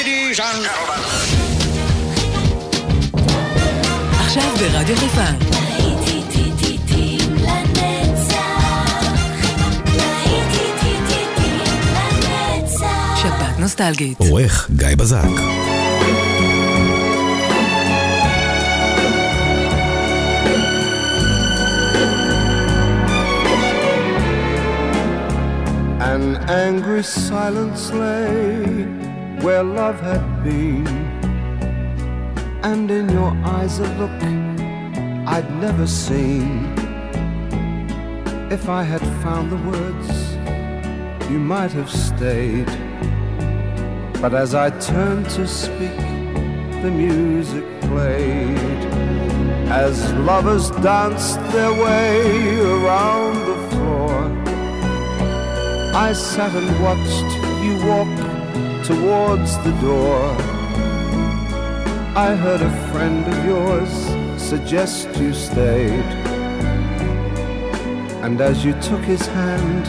Ladies and gentlemen. עכשיו ברדיו חיפה. שבת נוסטלגית. עורך גיא בזק. An angry silence lay where love had been, and in your eyes a look I'd never seen. If I had found the words, you might have stayed. But as I turned to speak, the music played. As lovers danced their way around the floor, I sat and watched you walk towards the door. I heard a friend of yours suggest you stayed. And as you took his hand,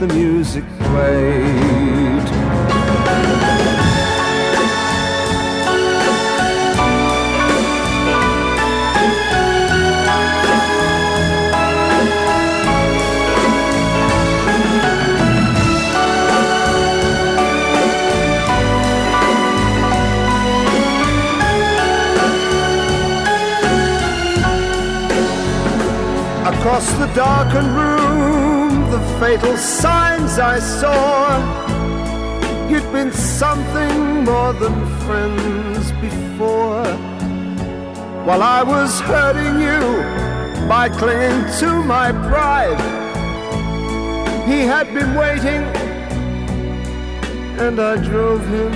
the music played. Across the darkened room, the fatal signs I saw. You'd been something more than friends before. While I was hurting you by clinging to my pride, he had been waiting, and I drove him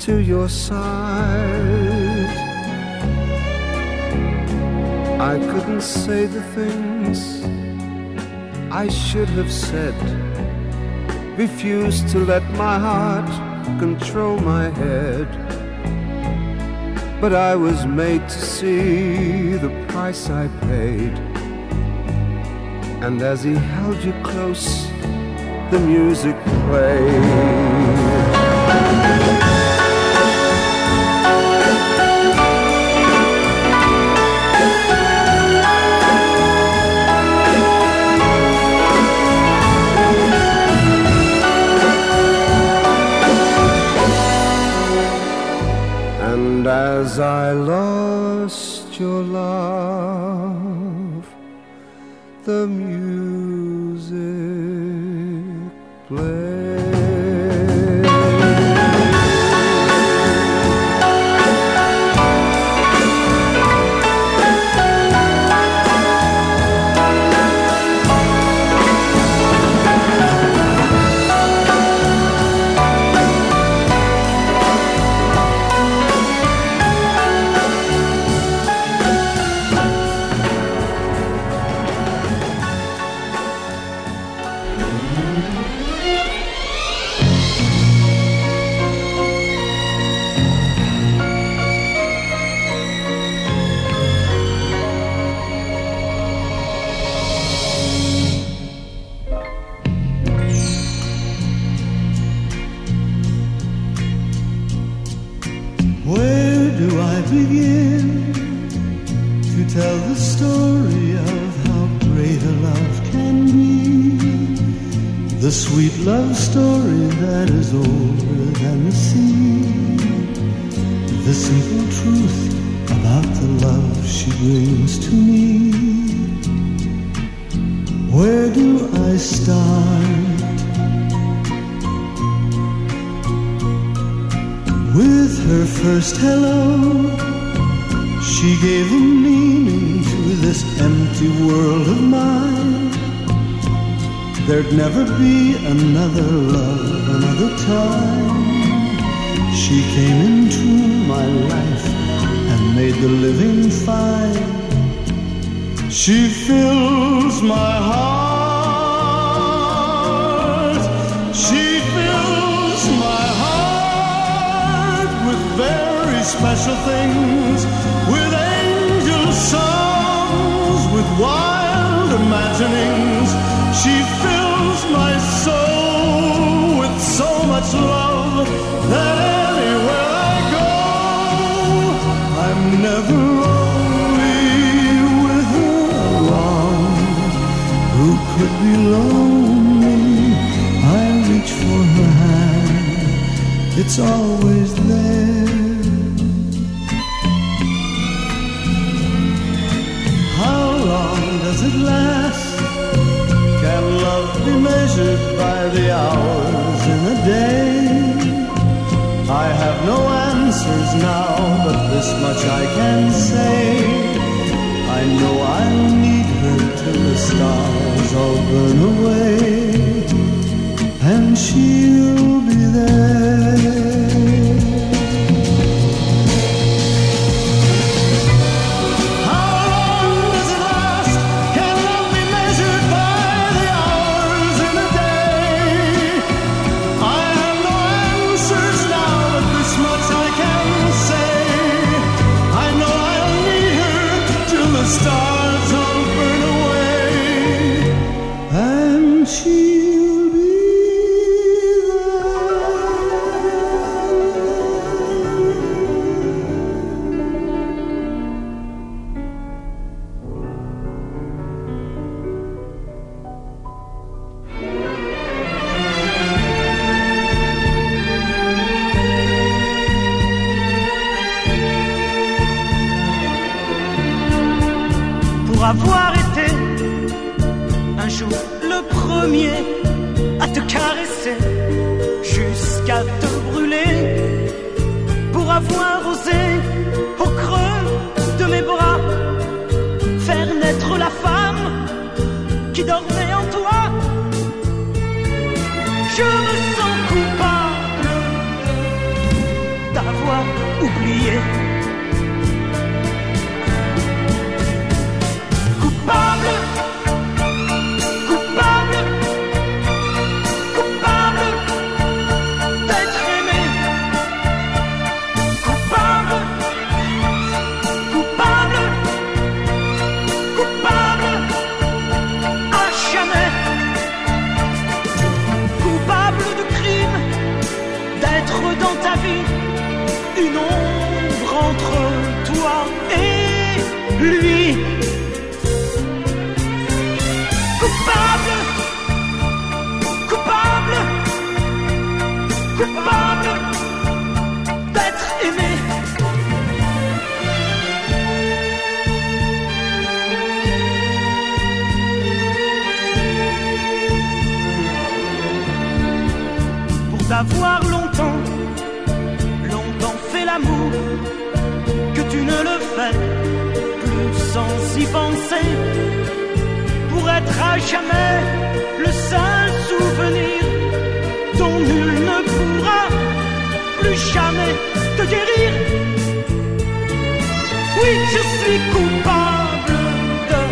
to your side. I couldn't say the things I should have said. Refused to let my heart control my head. But I was made to see the price I paid. And as he held you close, the music played. As I lost your love, the music hello, she gave a meaning to this empty world of mine. There'd never be another love, another time. She came into my life and made the living fine. She fills my heart. special things with angel songs, with wild imaginings. She fills my soul with so much love that anywhere I go, I'm never lonely with her alone. Who could be lonely? I reach for her hand, it's always there. Je me sens coupable d'avoir oublié. avoir longtemps, longtemps fait l'amour, que tu ne le fais plus sans y penser, pour être à jamais le seul souvenir dont nul ne pourra plus jamais te guérir. Oui, je suis coupable de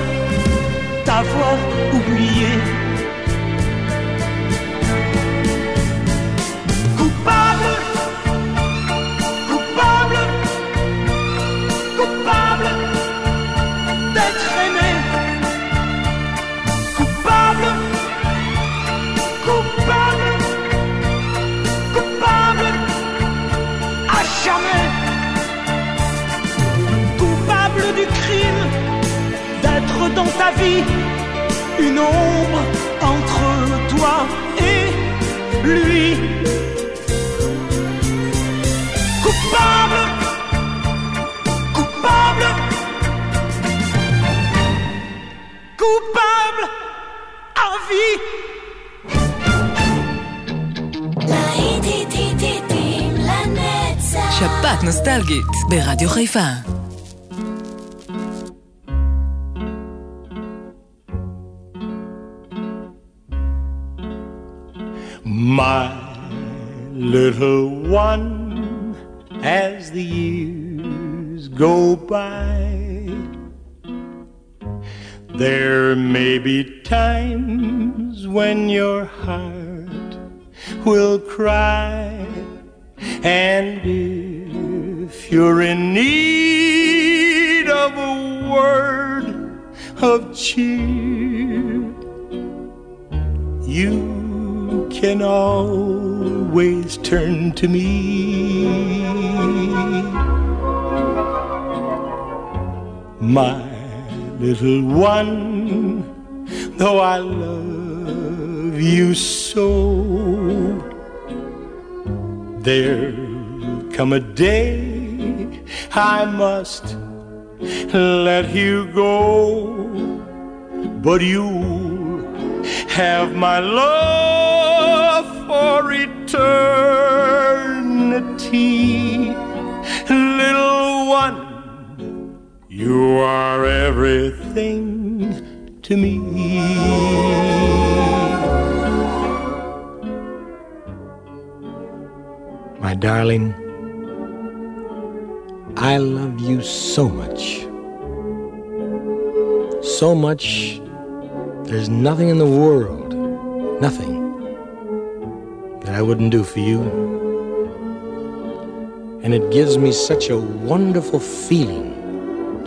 t'avoir oublié. ברדיו חיפה. My little one, though I love you so, there'll come a day I must let you go, but you have my love for eternity, little one. You are everything to me. My darling, I love you so much. So much, there's nothing in the world, nothing, that I wouldn't do for you. And it gives me such a wonderful feeling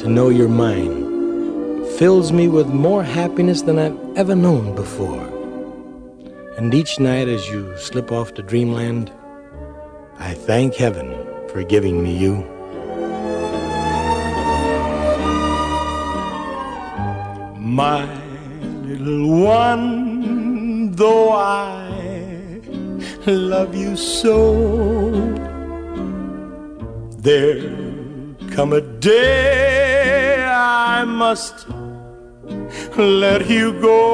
to know you're mine. Fills me with more happiness than I've ever known before. And each night as you slip off to dreamland, I thank heaven for giving me you. My little one, though I love you so, there'll come a day I must let you go,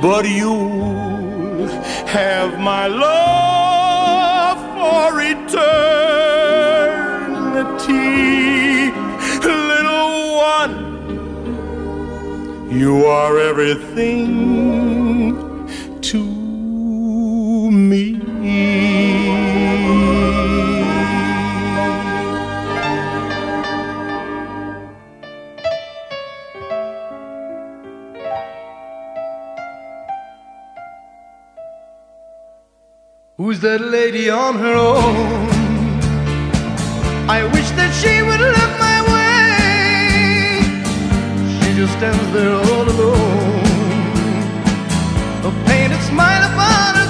but you'll have my love for eternity, little one. You are everything that lady on her own? I wish that she would look my way. She just stands there all alone. A painted smile upon her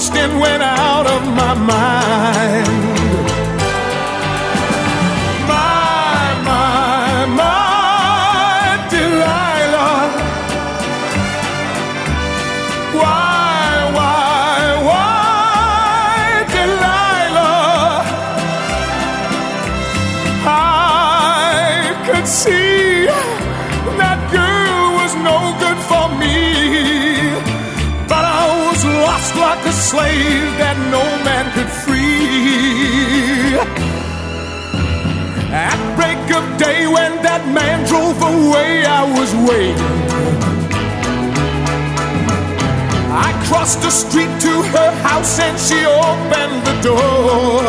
And went out of my mind. Day, when that man drove away, I was waiting. I crossed the street to her house and she opened the door.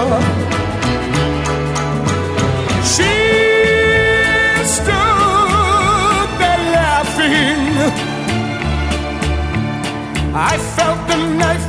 She stood there laughing. I felt the knife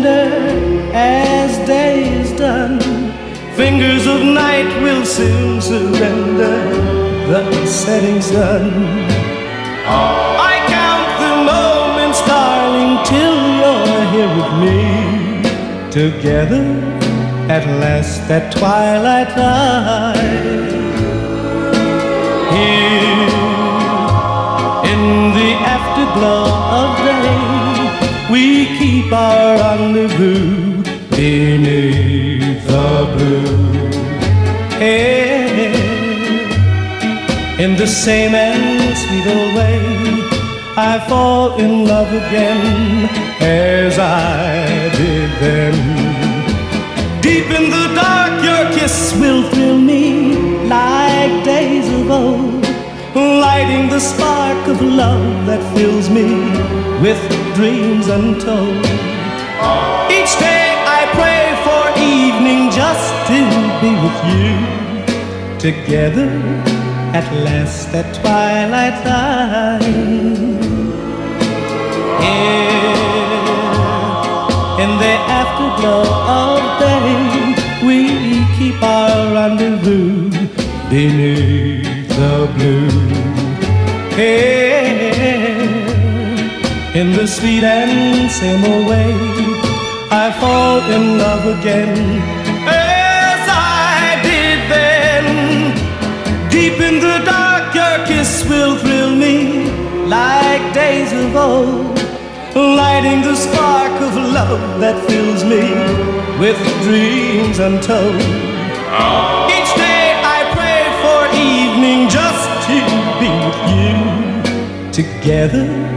splendor as day is done. Fingers of night will soon surrender the setting sun. I count the moments, darling, till you're here with me. Together at last at twilight time. Here in the afterglow of day, we keep our rendezvous beneath the blue. Hey, in the same and sweet old way, I fall in love again as I did then. Deep in the dark, your kiss will thrill me like days of old, lighting the spark of love that fills me with dreams untold. Each day I pray for evening just to be with you. Together at last at twilight time. Here in the afterglow of day, we keep our rendezvous beneath the blue. Here in the sweet and same old way. I fall in love again as I did then. Deep in the dark, your kiss will thrill me like days of old, lighting the spark of love that fills me with dreams untold. Each day I pray for evening just to be with you together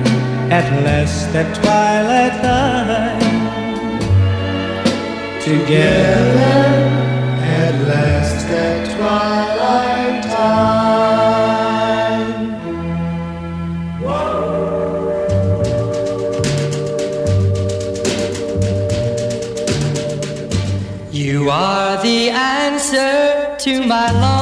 at last at twilight time. Together at last at twilight time. Whoa. You are the answer to my love.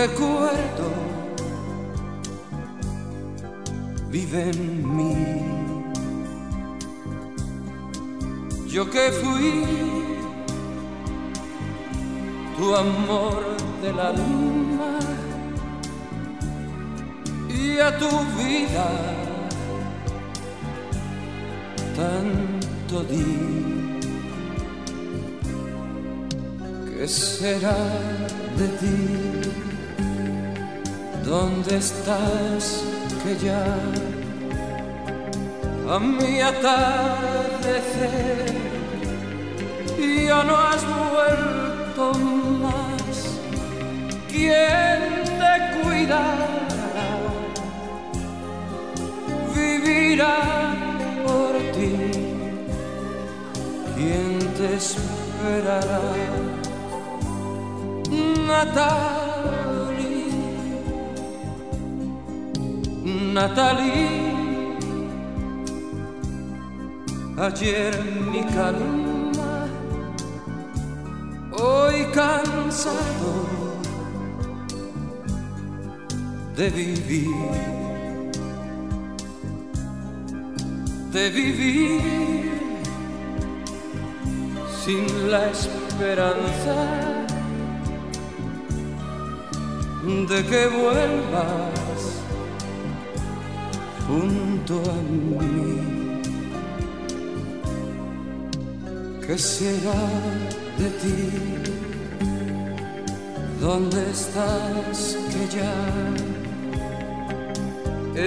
Recuerdo vive en mí. Yo que fui tu amor del alma y a tu vida tanto di ¿Qué será de ti? ¿Dónde estás que ya a mi atardecer ya no has vuelto más? ¿Quién te cuidará? Vivirá por ti. ¿Quién te esperará? Natalie, Natalie, ayer mi calma, hoy cansado de vivir, de vivir sin la esperanza de que vuelvas junto a mí. ¿Qué será de ti? ¿Dónde estás que ya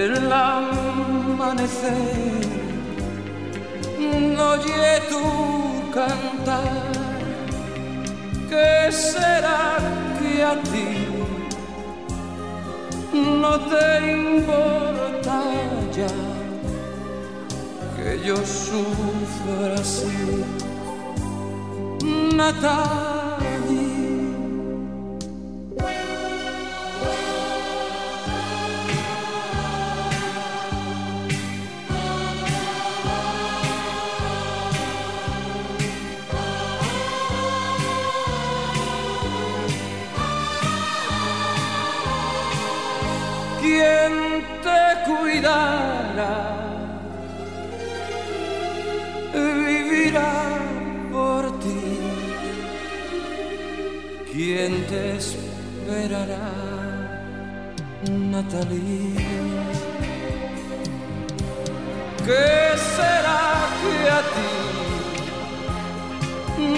el amanecer oye tu cantar? ¿Qué será que a ti no te importa ya que yo sufra así? Natalie. ¿Quién te esperará, Natalie? ¿Qué será que a ti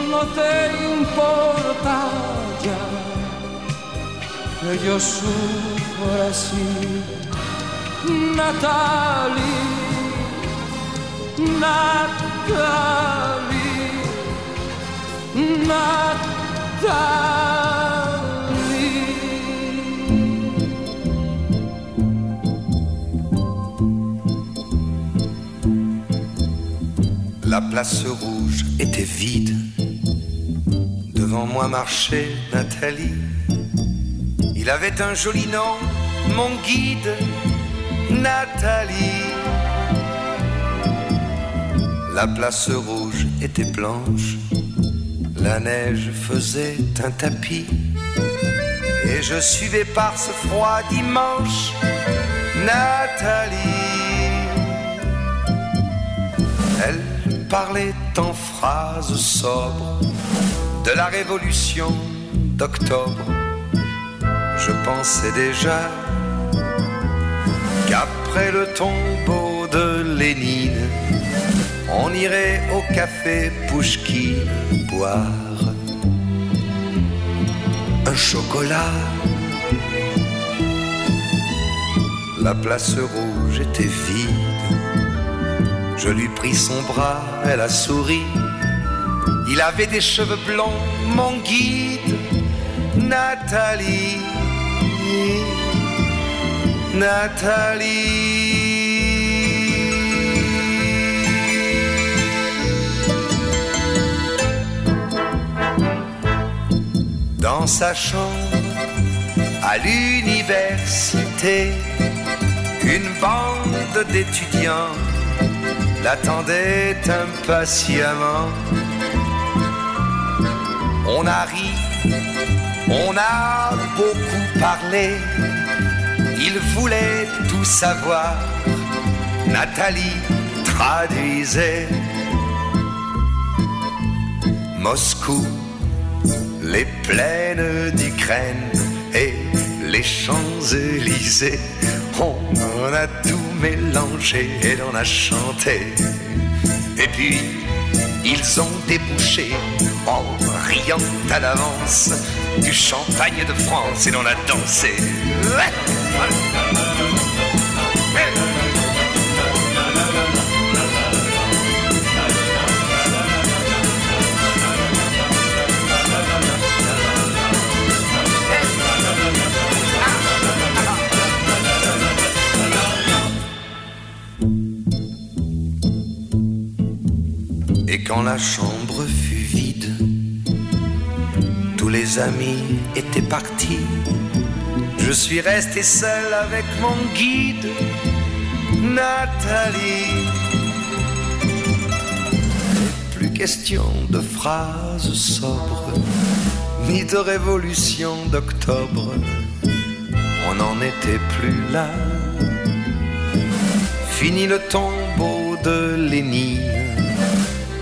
no te importa ya? que yo sufro así, Natalie, Natalie, Natalie. La place rouge était vide. Devant moi marchait Nathalie. Il avait un joli nom, mon guide. Nathalie. La place rouge était blanche, la neige faisait un tapis, et je suivais par ce froid dimanche Nathalie. Parlait en phrases sobres de la révolution d'octobre. Je pensais déjà qu'après le tombeau de Lénine, on irait au café Pouchki boire un chocolat. La place rouge était vide. Je lui pris son bras, elle a souri. Il avait des cheveux blonds, mon guide, Nathalie. Nathalie. Dans sa chambre, à l'université, une bande d'étudiants l'attendait impatiemment. On a ri, on a beaucoup parlé, il voulait tout savoir. Nathalie traduisait Moscou, les plaines d'Ukraine et les Champs-Élysées. On a tout mélangé et l'on a chanté. Et puis, ils ont débouché en riant à l'avance du champagne de France et l'on a dansé. Quand la chambre fut vide, tous les amis étaient partis. Je suis resté seul avec mon guide, Nathalie. Plus question de phrases sobres, ni de révolution d'octobre. On n'en était plus là. Fini le tombeau de Lénine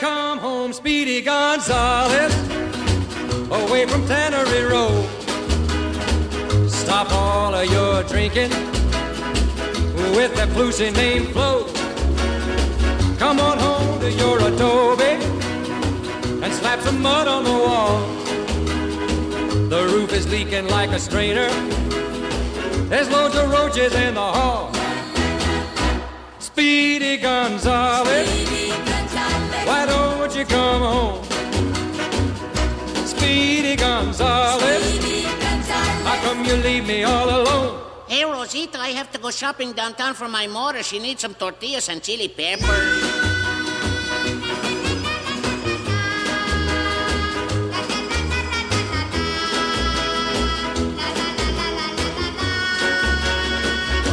Come home, Speedy Gonzales, away from Tannery Road. Stop all of your drinking with that flusy named Flo. Come on home to your adobe and slap some mud on the wall. The roof is leaking like a strainer. There's loads of roaches in the hall. Speedy Gonzales. Why don't you come home? Speedy Gonzales. How come you leave me all alone? Hey, Rosita, I have to go shopping downtown for my mother. She needs some tortillas and chili peppers.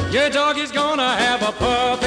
Your dog is gonna have a puppy,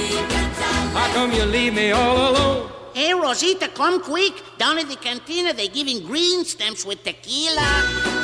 how come you leave me all alone? Hey, Rosita, come quick. Down at the cantina, they're giving green stamps with tequila.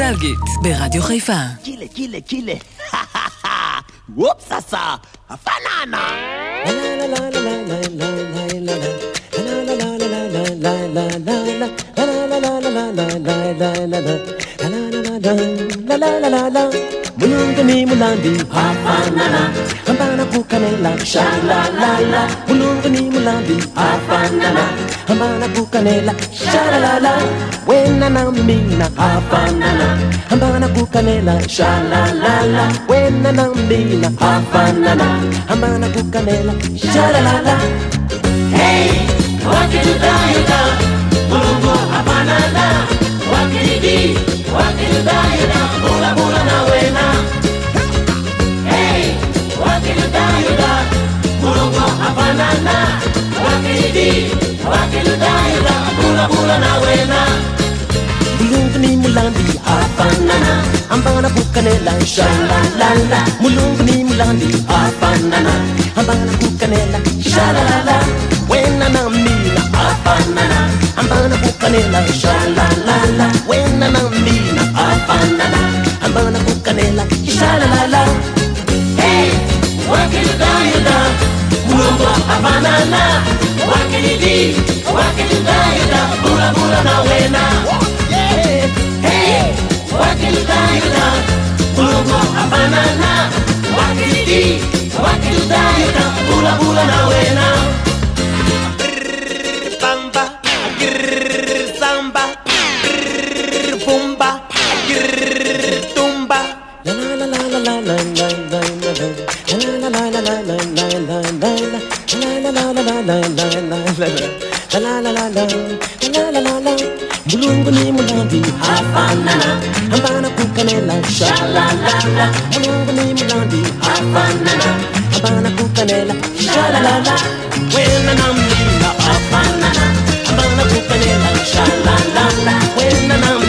נוסטלגית ברדיו חיפה. קילה, קילה, קילה. וופס עשה, הפננה. Mulungani mulandi hafanana bukanela shalalala bulovuni mulambi afanana hambana bukanela wenana mina afanana hambana bukanela wenana mina afanana hambana bukanela hey wakidudayuda bulungu afanana wakiridi wakidudayuda bulabula wena. yuda mulungu afanana wakilidi wakiluda yuda bulabula na wena. Mulandi afanana ambana kukanela shalalala. Mulunguni mulandi afanana ambana kukanela shalalala. Wena na mina afanana ambana kukanela shalalala. Wena na mina afanana ambana kukanela shalalala can you da you da? Mulongo avanana. What can you do? What can you da you da? Bula bula na wena. Hey, what can you da you da? Mulongo avanana. What can you do? What can you da you da? Bula bula na wena. Mulungu ni mulandi hafanana Hambana kukanela shalalala Mulungu ni mulandi hafanana Hambana kukanela shalalala Wena na mina hafanana Hambana kukanela shalalala Wena na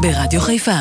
ברדיו חיפה.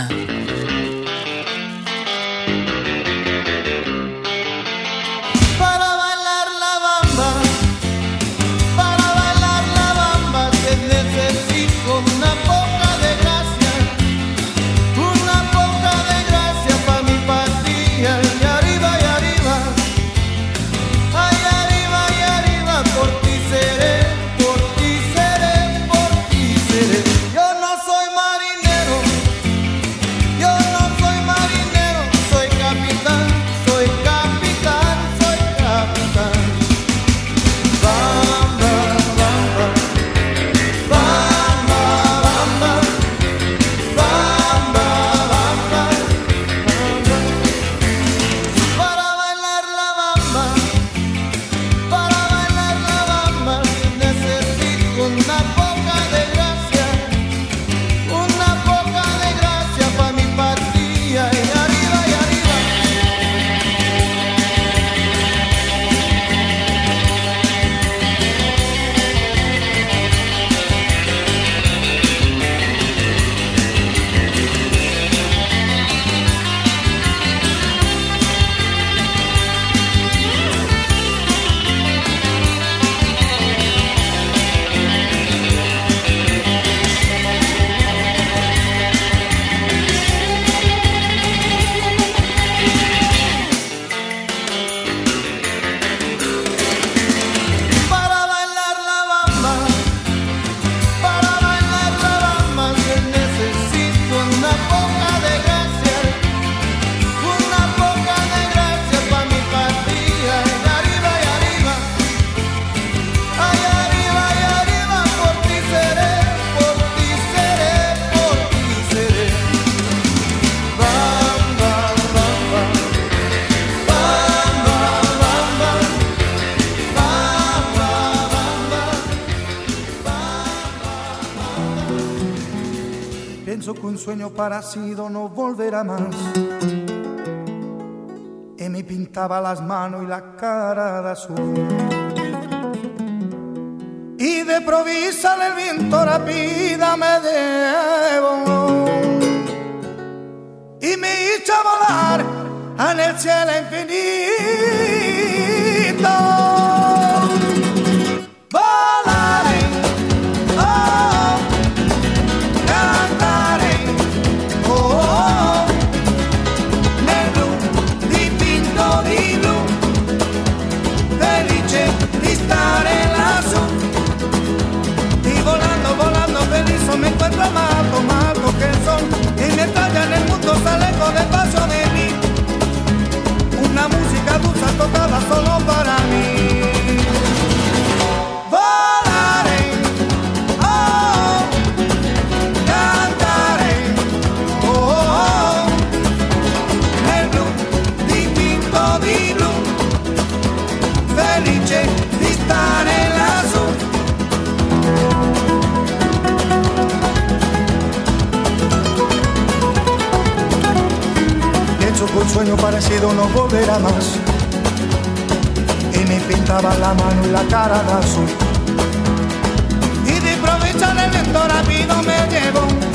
desaparecido no volverá más. Y me pintaba las manos y la cara de azul. Y de provisa el viento rápida me debo. Y me hizo volar en el cielo infinito. parecido no volverá más. Y me pintaba la mano y la cara de azul. Y de provecho el viento rápido me llevó.